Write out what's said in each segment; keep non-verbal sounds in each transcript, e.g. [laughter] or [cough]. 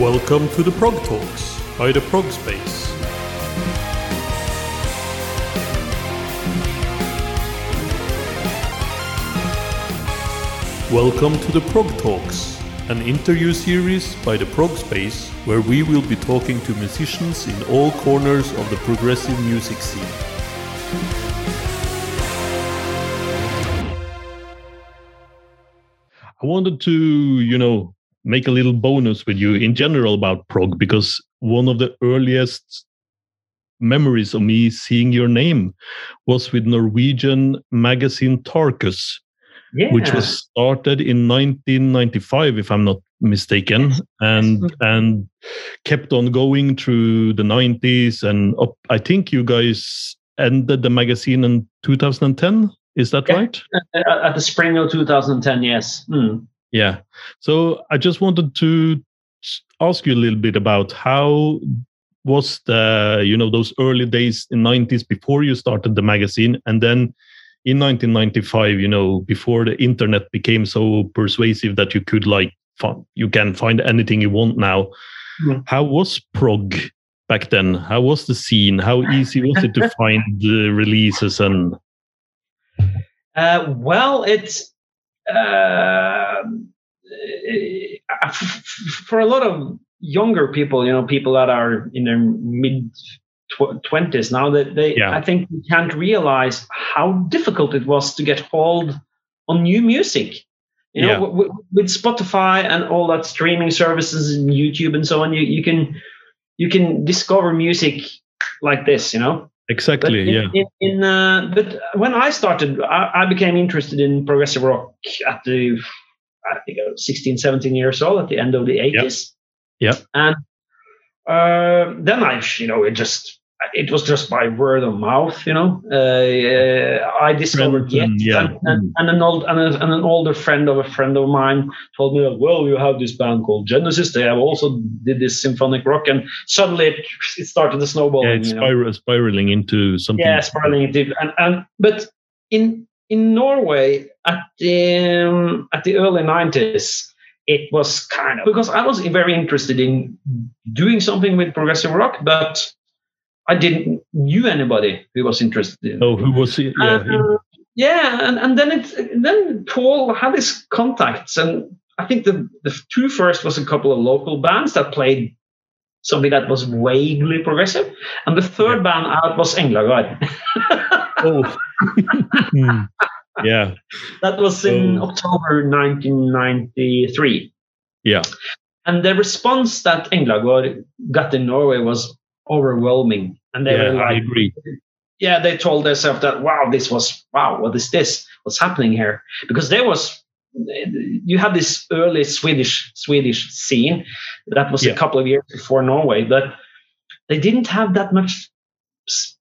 Welcome to the Prog Talks by the Prog Space. Welcome to the Prog Talks, an interview series by the Prog Space where we will be talking to musicians in all corners of the progressive music scene. I wanted to, you know, make a little bonus with you in general about prog because one of the earliest memories of me seeing your name was with Norwegian magazine Tarkus, Yeah. which was started in 1995, if I'm not mistaken, and and kept on going through the 90s and up. I think you guys ended the magazine in 2010. Is that Yeah. right? Uh, at the spring of 2010, yes. Hmm. Yeah. So I just wanted to ask you a little bit about how was the you know those early days in 90s before you started the magazine and then in 1995 you know before the internet became so persuasive that you could like you can find anything you want now Mm. how was prog back then how was the scene how easy was it to [laughs] find the releases and Uh, well, it's uh, for a lot of younger people, you know, people that are in their mid twenties now, that they, Yeah. I think, can't realize how difficult it was to get hold on new music. You know, Yeah. w- w- with Spotify and all that streaming services and YouTube and so on, you, you can you can discover music like this. You know, exactly in, yeah in, in uh, but when I started, I, I became interested in progressive rock at the I think I was 16, 17 years old at the end of the 80s. Yep. And uh, then I, you know, it just it was just by word of mouth, you know. Uh, I discovered Yet, and- yeah. and, and, and an old and, a, and an older friend of a friend of mine told me that well, you have this band called Genesis. They have also did this symphonic rock, and suddenly it, it started to snowball. yeah it's you know. spiraling into something Yeah, spiraling into and, and but in in Norway at the um, at the early nineties, it was kind of because I was very interested in doing something with progressive rock, but I didn't knew anybody who was interested in. Oh, who was it? Yeah, Uh, yeah, and, and then it then Paul had his contacts, and I think the the two first was a couple of local bands that played something that was vaguely progressive, and the third band out was Änglagård. [laughs] oh. [laughs] Hmm. yeah, that was in Oh. October 1993, yeah, and the response that Änglagård got in Norway was overwhelming, and they yeah. were I like, agree. yeah, they told themselves that, wow, this was, wow, what is this? What's happening here? Because there was, you had this early Swedish Swedish scene that was Yeah. a couple of years before Norway, but they didn't have that much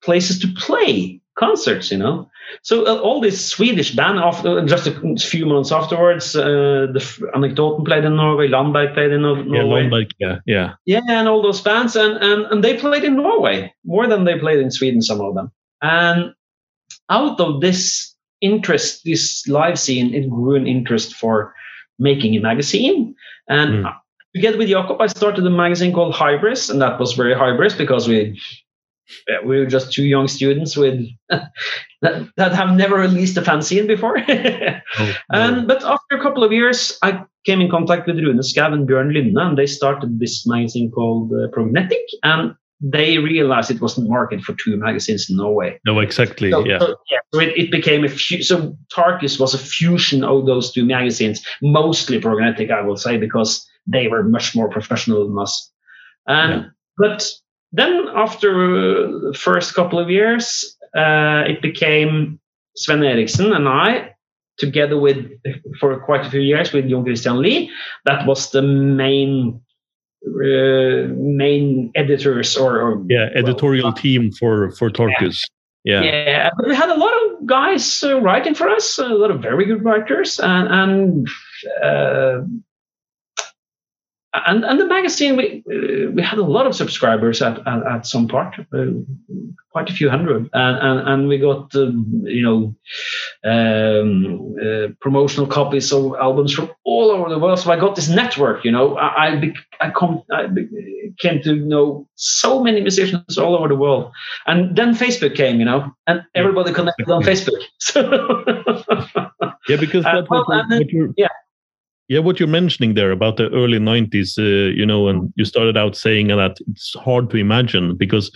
places to play concerts, you know. So uh, all this Swedish band, after just a few months afterwards, uh, the F- Anekdoten played in Norway, Landberk played in Nor- Yeah, Norway. Yeah, yeah, Yeah, and all those bands, and, and and they played in Norway more than they played in Sweden. Some of them, and out of this interest, this live scene, it grew an interest for making a magazine. And Mm. together with Jakob, I started a magazine called Hybris, and that was very hybris because we we were just two young students with [laughs] that, that have never released a fanzine before. [laughs] Oh, And but after a couple of years, I came in contact with Rune Skav and Bjørn Lynne, and they started this magazine called uh, Prognetic, and they realized it wasn't market for two magazines in Norway. no, exactly. So, yeah, so, yeah, so it, it became a fu- so Tarkus was a fusion of those two magazines, mostly Prognetic, I will say, because they were much more professional than us. And Yeah. but then after the first couple of years, uh, it became Sven Eriksen and I, together with for quite a few years with Jon Christian Lee, that was the main uh, main editors or, or yeah. Editorial team for for Tarkus. Yeah, yeah, but we had a lot of guys uh, writing for us, a lot of very good writers, and and uh, and and the magazine we uh, we had a lot of subscribers at at, at some part, uh, quite a few hundred, and and, and we got uh, you know um, uh, promotional copies of albums from all over the world. So I got this network. You know, I I, I, come, I came to know so many musicians all over the world, and then Facebook came. You know, and everybody connected on [laughs] Facebook. [laughs] yeah, because that's uh, well, what, you're, yeah yeah what you're mentioning there about the early 90s uh, you know and you started out saying that it's hard to imagine because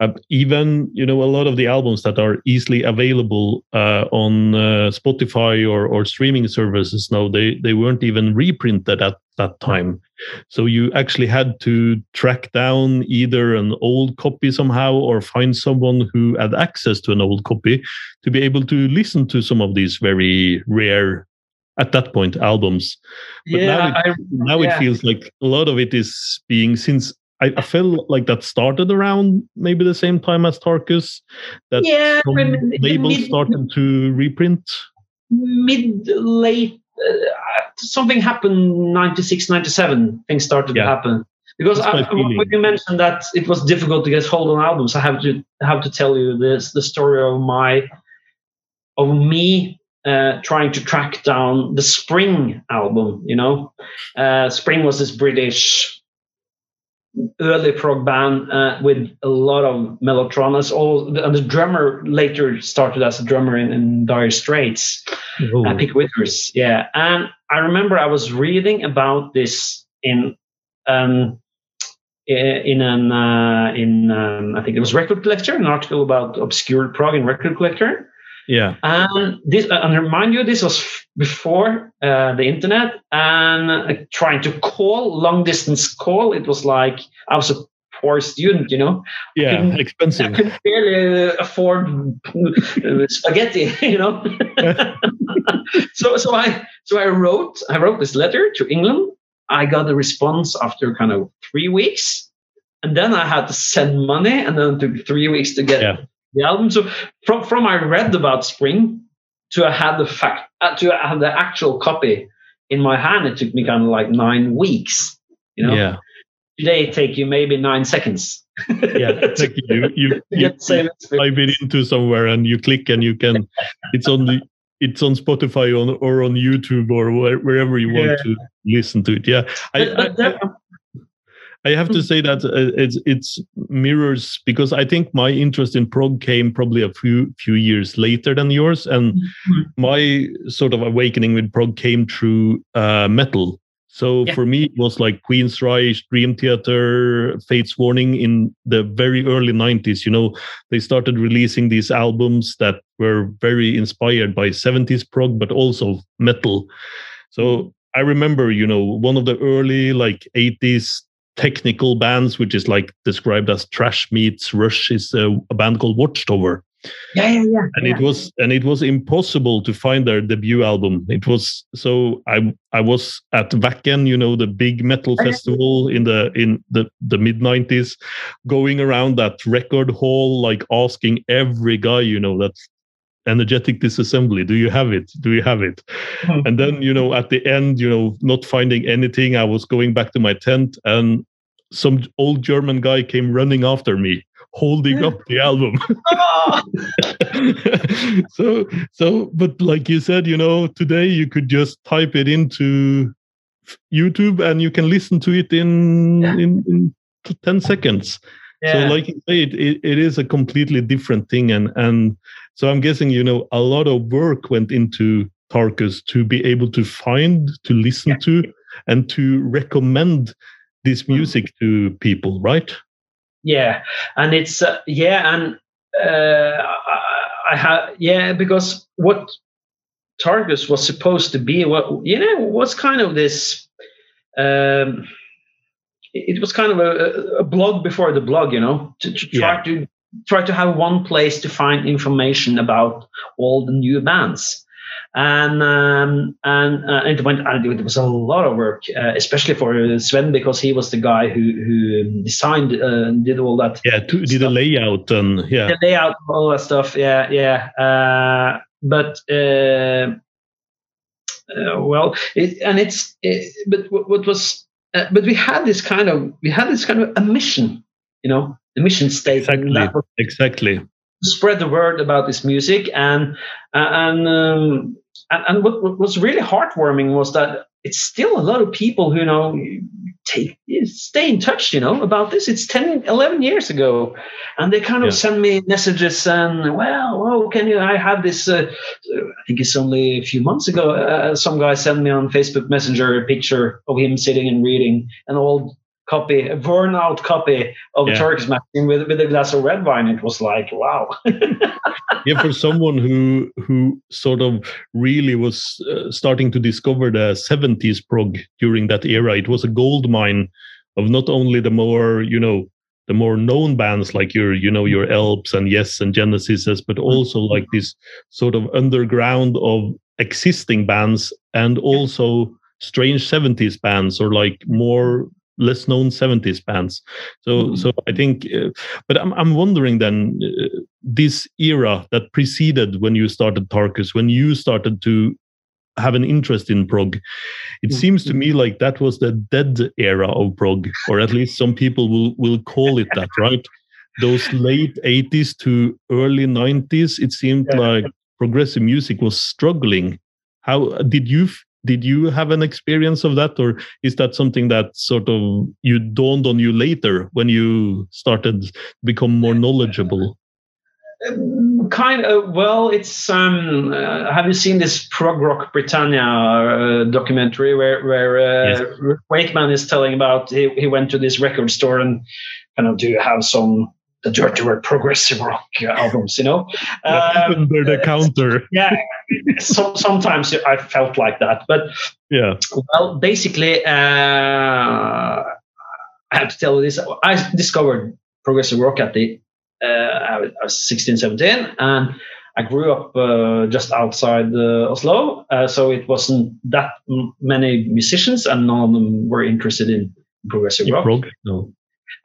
uh, even you know a lot of the albums that are easily available uh, on uh, spotify or, or streaming services now they they weren't even reprinted at that time. So you actually had to track down either an old copy somehow or find someone who had access to an old copy to be able to listen to some of these very rare at that point albums but yeah, now, it, I, now yeah. it feels like a lot of it is being since I, I feel like that started around maybe the same time as Tarkus that yeah, labels mid, started to reprint mid late uh, something happened 96 97 things started yeah. to happen because I, when you mentioned that it was difficult to get hold on albums i have to have to tell you this the story of my of me uh, trying to track down the Spring album. You know, uh, Spring was this British early prog band uh, with a lot of mellotronas. All and the drummer later started as a drummer in, in Dire Straits, uh, Pick Withers. Yeah, and I remember I was reading about this in. Um, in an uh, in um, I think it was Record Collector, an article about obscure prog in Record Collector, yeah. And this, and remind you, this was before uh, the internet and uh, trying to call long distance call. It was like I was a poor student, you know. Yeah, I expensive. I could barely afford uh, spaghetti, [laughs] you know. [laughs] so, so I, so I wrote, I wrote this letter to England. I got a response after kind of three weeks, and then I had to send money, and then it took three weeks to get. Yeah the album. So from from I read about Spring to I had the fact uh, to I had the actual copy in my hand, it took me kind of like nine weeks. You know. Yeah. Today it take you maybe nine seconds. yeah, like [laughs] you you, you, you type it into somewhere and you click and you can. It's on the it's on Spotify on, or on YouTube or where, wherever you want yeah. to listen to it. Yeah, but, I, but I, I have to hmm. say that uh, it's it's mirrors because I think my interest in prog came probably a few few years later than yours, and mm-hmm. my sort of awakening with prog came through uh, metal. So yeah. for me, it was like Queensryche, Dream Theater, Fates Warning in the very early 90s. You know, they started releasing these albums that were very inspired by 70s prog, but also metal. So mm-hmm. I remember, you know, one of the early like 80s technical bands, which is like described as thrash meets Rush, is a, a band called Watchtower. Yeah, yeah, yeah. And yeah. it was and it was impossible to find their debut album. It was so I I was at Wacken, you know, the big metal festival in the in the the mid nineties, going around that record hall, like asking every guy, you know, that's energetic disassembly do you have it do you have it hmm. and then you know at the end you know not finding anything i was going back to my tent and some old german guy came running after me holding up the album [laughs] [laughs] so so but like you said you know today you could just type it into youtube and you can listen to it in yeah. in, in 10 seconds yeah. so like you say it, it, it is a completely different thing and and so I'm guessing, you know, a lot of work went into Tarkus to be able to find, to listen yeah. to, and to recommend this mm. music to people, right? Yeah, and it's uh, yeah, and uh, I, I have yeah because what Tarkus was supposed to be, what you know, was kind of this. Um, it was kind of a, a blog before the blog, you know, to, to try yeah. to try to have one place to find information about all the new bands and um, and uh, it went and it was a lot of work uh, especially for Sven because he was the guy who who designed uh, and did all that yeah to, did the layout and yeah the layout all that stuff yeah yeah uh, but uh, uh, well it, and it's it, but what was uh, but we had this kind of we had this kind of a mission, you know, the mission statement. Exactly. Exactly. Spread the word about this music, and uh, and um, and, and what, what was really heartwarming was that it's still a lot of people who you know take stay in touch you know about this. It's 10 11 years ago. And they kind of yeah. send me messages and well oh can you i have this uh, i think it's only a few months ago uh, some guy sent me on facebook messenger a picture of him sitting and reading an old copy, a worn out copy of yeah. Tarkus magazine with, with a glass of red wine. It was like, wow. [laughs] yeah, for someone who who sort of really was uh, starting to discover the 70s prog during that era, it was a gold mine of not only the more, you know, the more known bands like your, you know, your ELPs and Yes and Genesis, but also like this sort of underground of existing bands and also strange 70s bands or like more less known 70s bands so mm. so i think uh, but i'm i'm wondering then uh, this era that preceded when you started tarkus when you started to have an interest in prog it mm. seems to me like that was the dead era of prog or at least some people will will call it that right those late 80s to early 90s it seemed yeah. like progressive music was struggling how did you did you have an experience of that or is that something that sort of you dawned on you later when you started to become more knowledgeable um, kind of well it's um uh, have you seen this prog rock britannia uh, documentary where where uh, yes. wakeman is telling about he, he went to this record store and kind of do have some the dirty word progressive rock albums, you know. Um, Under the counter. [laughs] Yeah, so, sometimes I felt like that, but yeah. Well, basically, uh, I have to tell you this: I discovered progressive rock at the uh, I was 16, 17, and I grew up uh, just outside uh, Oslo, uh, so it wasn't that many musicians, and none of them were interested in progressive rock. Prog? No.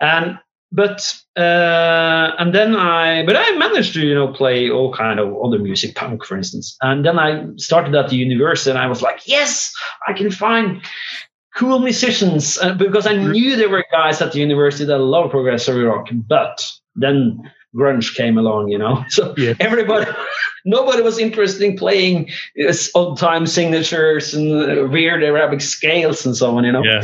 And but uh, and then I but I managed to you know play all kind of other music, punk for instance. And then I started at the university, and I was like, yes, I can find cool musicians uh, because I knew there were guys at the university that love progressive rock. But then grunge came along, you know. [laughs] So yeah. everybody, [laughs] nobody was interested in playing uh, old time signatures and uh, weird Arabic scales and so on, you know. Yeah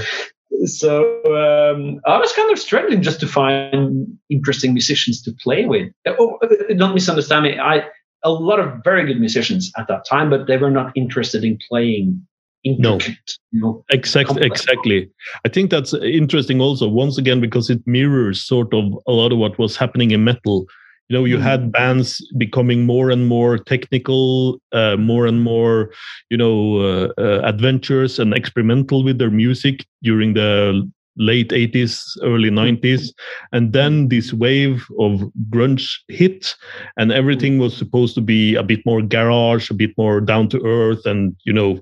so um, I was kind of struggling just to find interesting musicians to play with. Oh, don't misunderstand me. I a lot of very good musicians at that time, but they were not interested in playing. No, you know, exactly. Exactly. I think that's interesting. Also, once again, because it mirrors sort of a lot of what was happening in metal you know you mm-hmm. had bands becoming more and more technical uh, more and more you know uh, uh, adventurous and experimental with their music during the late 80s early mm-hmm. 90s and then mm-hmm. this wave of grunge hit and everything mm-hmm. was supposed to be a bit more garage a bit more down to earth and you know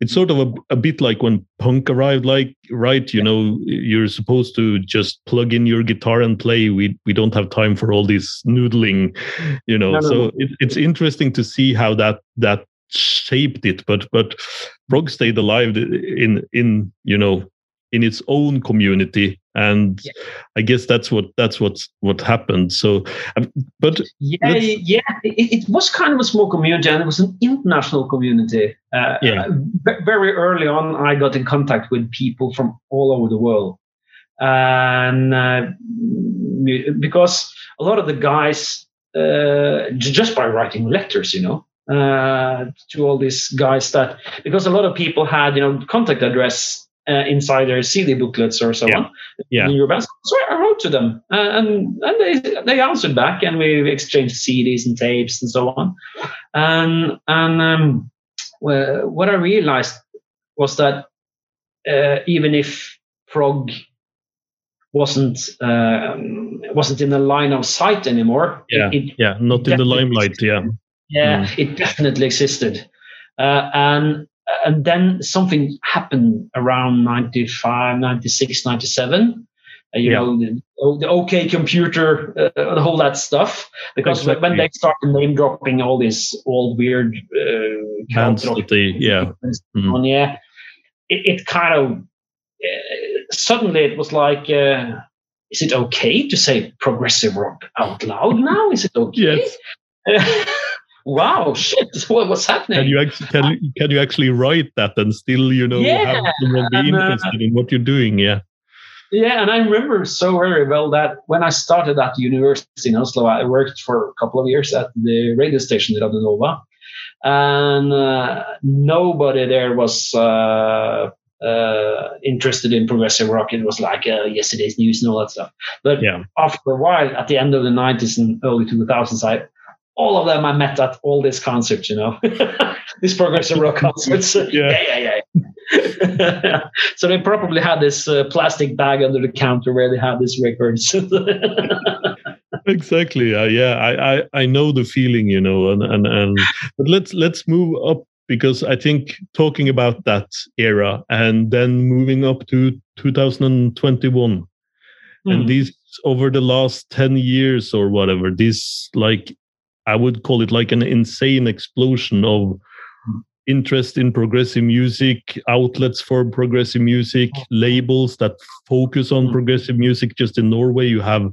it's sort of a, a bit like when punk arrived like right? You know you're supposed to just plug in your guitar and play. We we don't have time for all this noodling you know? No, no, so no. It, it's interesting to see how that that shaped it but but prog stayed alive in in you know in its own community and yeah. i guess that's what that's what what happened so um, but yeah yeah it, it, was kind of a small community and it was an international community uh, yeah. Very early on i got in contact with people from all over the world and uh, because a lot of the guys uh, just by writing letters you know uh, to all these guys that because a lot of people had you know contact address uh, inside their CD booklets or so yeah. on. Yeah. So I wrote to them, uh, and and they they answered back, and we exchanged CDs and tapes and so on. And and um, well, what I realized was that uh, even if prog wasn't uh, wasn't in the line of sight anymore, yeah, it, yeah, not in the limelight, yeah, yeah, mm. it definitely existed. Uh, and and then something happened around 95 96 97 uh, you yeah. know the, the, OK Computer uh, the whole that stuff because exactly. when they started name dropping all these old weird uh, they yeah mm. on yeah it, it, kind of suddenly it was like, uh, is it okay to say progressive rock out loud [laughs] now? Is it okay? Yes. [laughs] wow, [laughs] shit! What, what's happening? Can you actually can, can you actually write that and still you know Yeah, have someone be and, uh, interested in what you're doing? Yeah. Yeah, and I remember so very well that when I started at the university in Oslo, I worked for a couple of years at the radio station Radio Nova, and uh, nobody there was uh, uh, interested in progressive rock. It was like uh, yesterday's news and all that stuff. But Yeah. after a while, at the end of the 90s and early 2000s, I all of them I met at all these concerts, you know, [laughs] these progressive rock [laughs] concerts. [laughs] Yeah. yeah, yeah, yeah. so they probably had this uh, plastic bag under the counter where they had these records. exactly uh, yeah I, I i know the feeling you know and and, and but let's let's move up because i think talking about that era and then moving up to 2021 and Mhm. these over the last 10 years or whatever this like i would call it like an insane explosion of interest in progressive music outlets for progressive music labels that focus on Mm. progressive music just in norway you have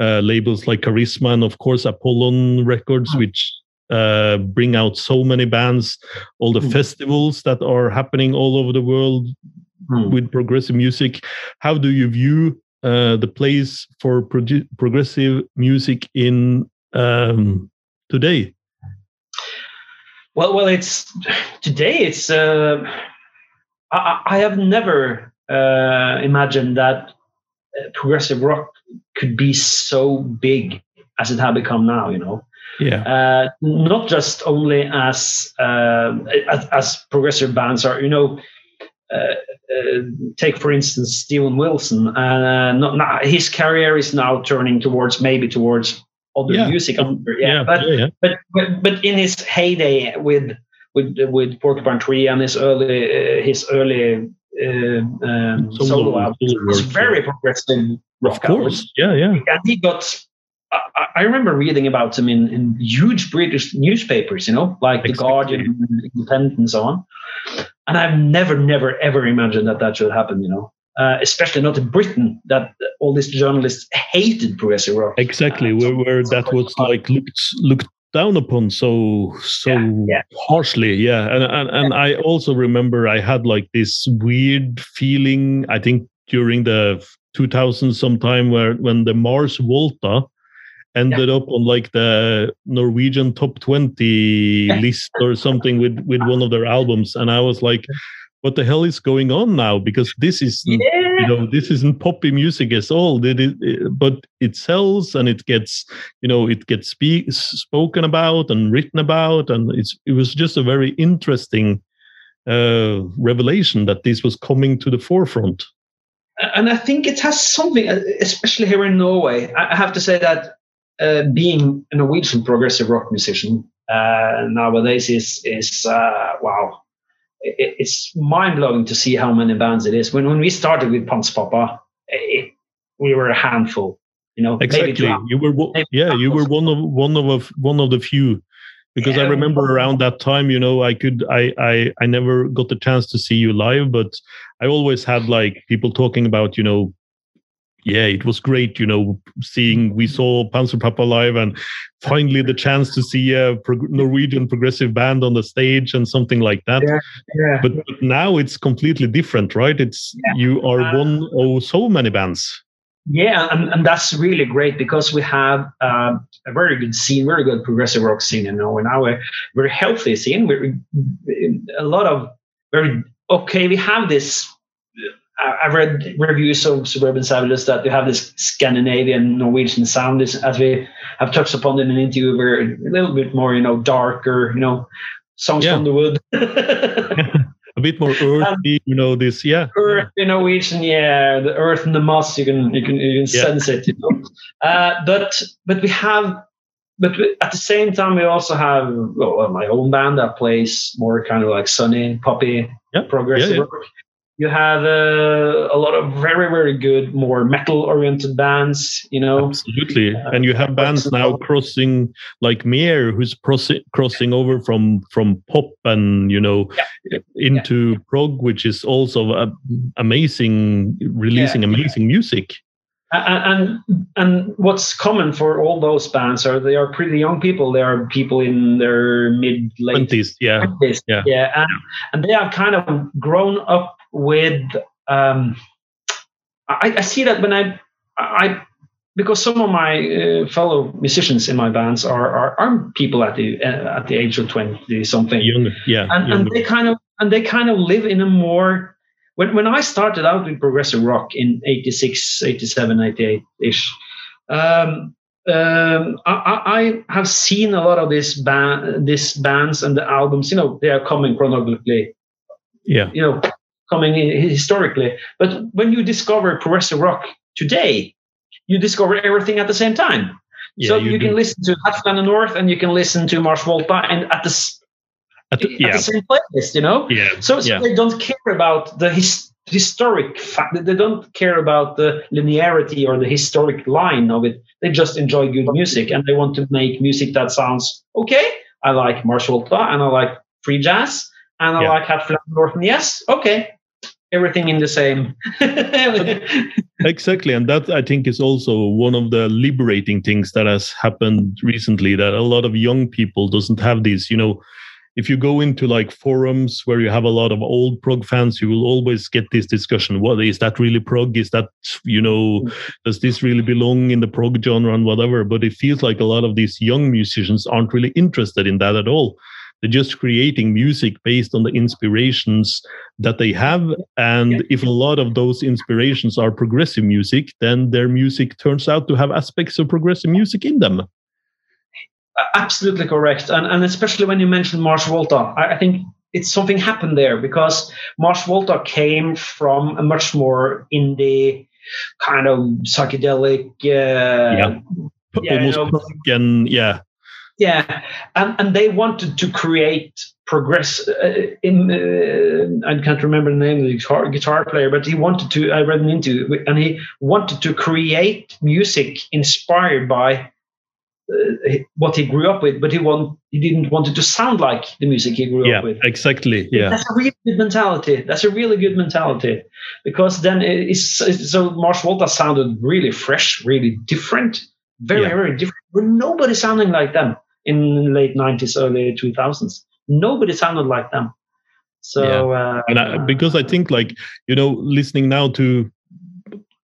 uh, labels like Karisma and of course apollon records Mm. which uh, bring out so many bands all the Mm. festivals that are happening all over the world Mhm. with progressive music. How do you view uh, the place for produ- progressive music in um, today? Well, well, it's today. It's uh, I, I- have never uh, imagined that uh, progressive rock could be so big as it had become now. You know, Yeah, uh, not just only as, uh, as as progressive bands are. You know, uh, uh, take for instance Steven Wilson. Uh, not, not, his career is now turning towards maybe towards other Yeah. music. Yeah, yeah, but yeah, but but but in his heyday with with with Porcupine Tree and his early uh, his early uh, um, Solo- solo album was very progressive Of rock course, albums. yeah, yeah, and he got. I, I- remember reading about him in, in huge British newspapers, you know, like the Guardian, Independent, and so on. And I've never, never, ever imagined that that should happen, you know, uh, especially not in Britain, that all these journalists hated progressive rock. exactly. Where where that was like looked looked down upon so so Yeah, yeah. harshly. Yeah, and and and I also remember I had like this weird feeling. I think during the 2000s sometime where when the Mars Volta ended up on like the Norwegian top 20 [laughs] list or something with with one of their albums and I was like what the hell is going on now because this is, you know, this isn't poppy music at all it- but it sells and it gets you know it gets spe- spoken about and written about and it's it was just a very interesting uh revelation that this was coming to the forefront and I think it has something, uh, especially here in Norway. I I have to say that uh, being a Norwegian progressive rock musician uh, nowadays is is uh, wow. It, it's mind blowing to see how many bands it is. When when we started with Panzerpappa, it, we were a handful. You know, exactly. You were maybe yeah you were one of one of of- one of the few. Because i remember around that time you know i could I, I i never got the chance to see you live but i always had like people talking about you know yeah it was great you know seeing we saw Panzerpappa live and finally the chance to see a prog- norwegian progressive band on the stage and something like that Yeah. yeah. but, but now it's completely different right it's you are Uh, one of so many bands Yeah, and, and that's really great because we have um, a very good scene, very good progressive rock scene in Norway now, a very healthy scene. We're a lot of very okay. We have this. I- I've read reviews of Suburban Savages that they have this Scandinavian Norwegian sound, as we have touched upon in an interview, where a little bit more, you know, darker, you know, songs Yeah. from the wood. [laughs] a bit more earthy you know this yeah Earthy Norwegian, yeah, the earth and the moss, you can you can you can Yeah. sense it. You know? uh, but but we have, but we, at the same time we also have well, my own band that plays more kind of like sunny, poppy, Yeah, progressive yeah, yeah. You have uh, a lot of very very good more metal oriented bands you know absolutely uh, and you have bands now crossing like Meer who's crossing over from from pop and you know yeah. into yeah. prog which is also uh, amazing releasing yeah. amazing music and and what's common for all those bands are they are pretty young people. They are people in their mid late twenties, yeah, yeah, yeah, and, and they are kind of grown up with. Um, I, I see that when I I because some of my uh, fellow musicians in my bands are are, are people at the uh, at the age of 20 something younger yeah and, younger. and they kind of and they kind of live in a more when, when I started out in progressive rock in 86, 87, 88 ish, um, um, I, I, have seen a lot of these band, these bands and the albums. You know, they are coming chronologically. Yeah. You know, coming historically. But when you discover progressive rock today, you discover everything at the same time. Yeah, so you, you can listen to Hatfield and the North, and you can listen to Mars Volta, and at the at the, yeah. at the same playlist, you know? Yeah. So, so yeah. they don't care about the his, historic fact. They don't care about the linearity or the historic line of it. They just enjoy good music and they want to make music that sounds okay. I like Mars Volta and I like free jazz and I yeah. like Hatfield Norton. Yes, okay. Everything in the same. [laughs] exactly. And that I think is also one of the liberating things that has happened recently that a lot of young people doesn't have these, you know, if you go into like forums where you have a lot of old prog fans you will always get this discussion. What is that really prog? Is that you know does this really belong in the prog genre and whatever? But it feels like a lot of these young musicians aren't really interested in that at all. They're just creating music based on the inspirations that they have. And if a lot of those inspirations are progressive music then their music turns out to have aspects of progressive music in them Absolutely correct, and and especially when you mentioned Mars Volta, I, I think it's something happened there because Mars Volta came from a much more indie kind of psychedelic, uh, yeah, yeah almost you know, and yeah, yeah, and and they wanted to create progress. Uh, in uh, I can't remember the name of the guitar, guitar player, but he wanted to. I read into, and he wanted to create music inspired by uh, what he grew up with, but he want he didn't want it to sound like the music he grew yeah, up with. Exactly. Yeah, that's a really good mentality. That's a really good mentality because then it's, it's so Mars Volta sounded really fresh, really different, very yeah. very different. But nobody sounding like them in late nineties, early two thousands. Nobody sounded like them. So yeah. uh, and I, because I think like you know listening now to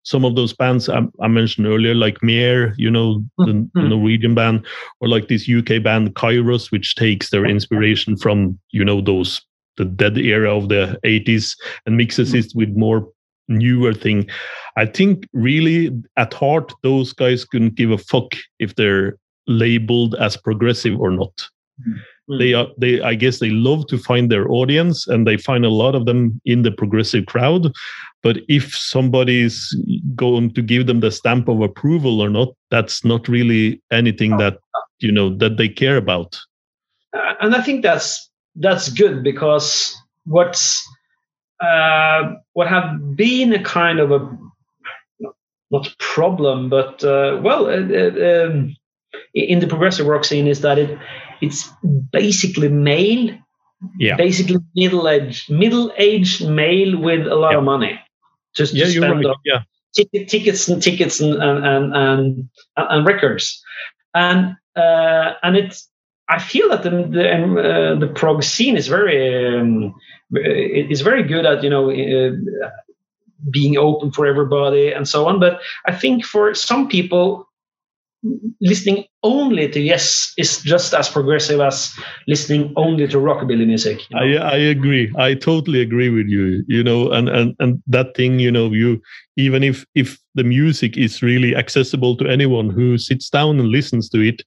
some of those bands I, I mentioned earlier, like Meer, you know, the, mm-hmm. the, Norwegian band, or like this UK band Kyros, which takes their inspiration from, you know, those the dead era of the 80s and mixes mm-hmm. it with more newer thing. I think really at heart, those guys couldn't give a fuck if they're labeled as progressive or not. Mm-hmm. Mm. They are they I guess they love to find their audience and they find a lot of them in the progressive crowd. But if somebody's going to give them the stamp of approval or not, that's not really anything that you know that they care about. Uh, and I think that's that's good because what's uh, what have been a kind of a not problem, but uh, well, uh, uh um, in the progressive rock scene is that it it's basically male, yeah, basically middle aged middle aged male with a lot yeah. of money, just yeah, to spend right. yeah. ticket, tickets and tickets and and and, and records, and uh, and it's I feel that the the, uh, the prog scene is very um, is very good at you know uh, being open for everybody and so on. But I think for some people listening only to yes is just as progressive as listening only to rockabilly music you know? I, I agree i totally agree with you you know and, and and that thing you know you even if if the music is really accessible to anyone who sits down and listens to it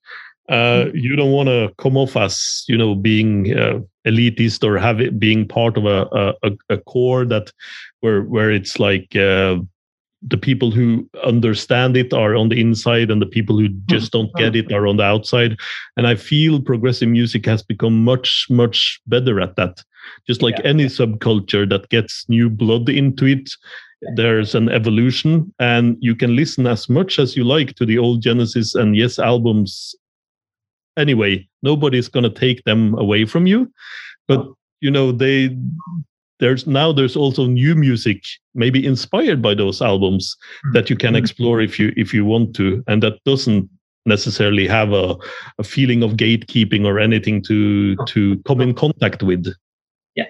uh, mm-hmm. you don't want to come off as you know being uh, elitist or have it being part of a, a, a core that where where it's like uh, the people who understand it are on the inside and the people who hmm. just don't get it are on the outside. And i feel progressive music has become much much better at that. Just like yeah. any subculture that gets new blood into it there's an evolution and you can listen as much as you like to the old genesis and yes albums anyway. Nobody's going to take them away from you. But you know they there's now there's also new music maybe inspired by those albums mm-hmm. that you can mm-hmm. explore if you if you want to and that doesn't necessarily have a, a feeling of gatekeeping or anything to to come in contact with yeah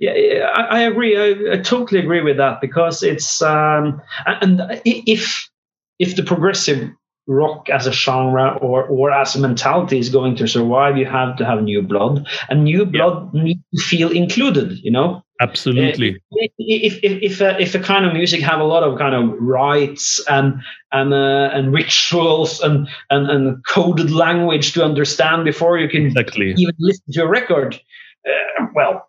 yeah i, I agree I, I, totally agree with that because it's um and if if the progressive rock as a genre or or as a mentality is going to survive you have to have new blood and new blood yeah. needs to feel included you know absolutely uh, if if if a, if a kind of music have a lot of kind of rites and and uh, and rituals and, and and coded language to understand before you can exactly. even listen to a record uh, well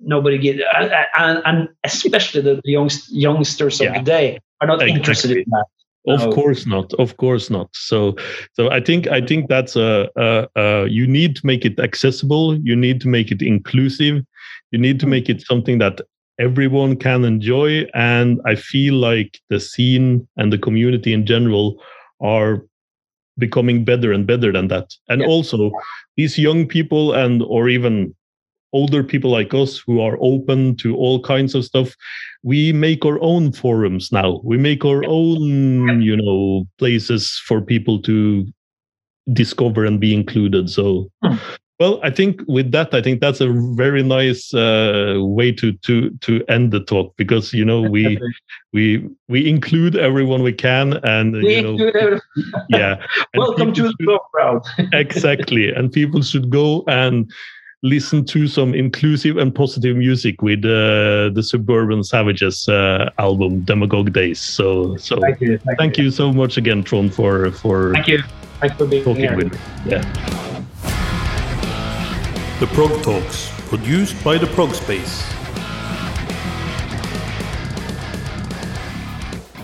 nobody get uh, and, and especially the youngst, youngsters of yeah. today are not exactly. interested in that of oh. course not of course not so so i think i think that's a, a, a, you need to make it accessible you need to make it inclusive you need to mm. make it something that everyone can enjoy and i feel like the scene and the community in general are becoming better and better than that and yeah. also these young people and or even older people like us who are open to all kinds of stuff we make our own forums now. We make our own you know places for people to discover and be included. So hmm. well i think with that i think that's a very nice uh, way to to to end the talk because you know we we we include everyone we can and we you know yeah. [laughs] Welcome to the crowd. [laughs] Exactly. And people should go and listen to some inclusive and positive music with uh, the Suburban Savages uh, album Demagogue Days. So, so thank you, thank, thank you. you. so much again, Trond, for for thank you, thanks for being talking here. with me. Yeah. The Prog Talks, produced by the Prog Space.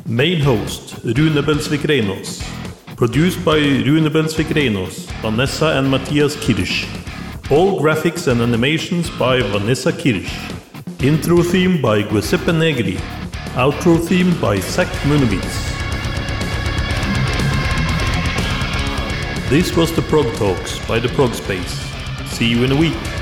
Main host Rune Belsvik Reinås. Produced by Rune Belsvik Reinås, Vanessa and Matthias Kirsch. All graphics and animations by Vanessa Kirsch. Intro theme by Giuseppe Negri. Outro theme by Zach Munovitz. This was the Prog Talks by the Prog Space. See you in a week.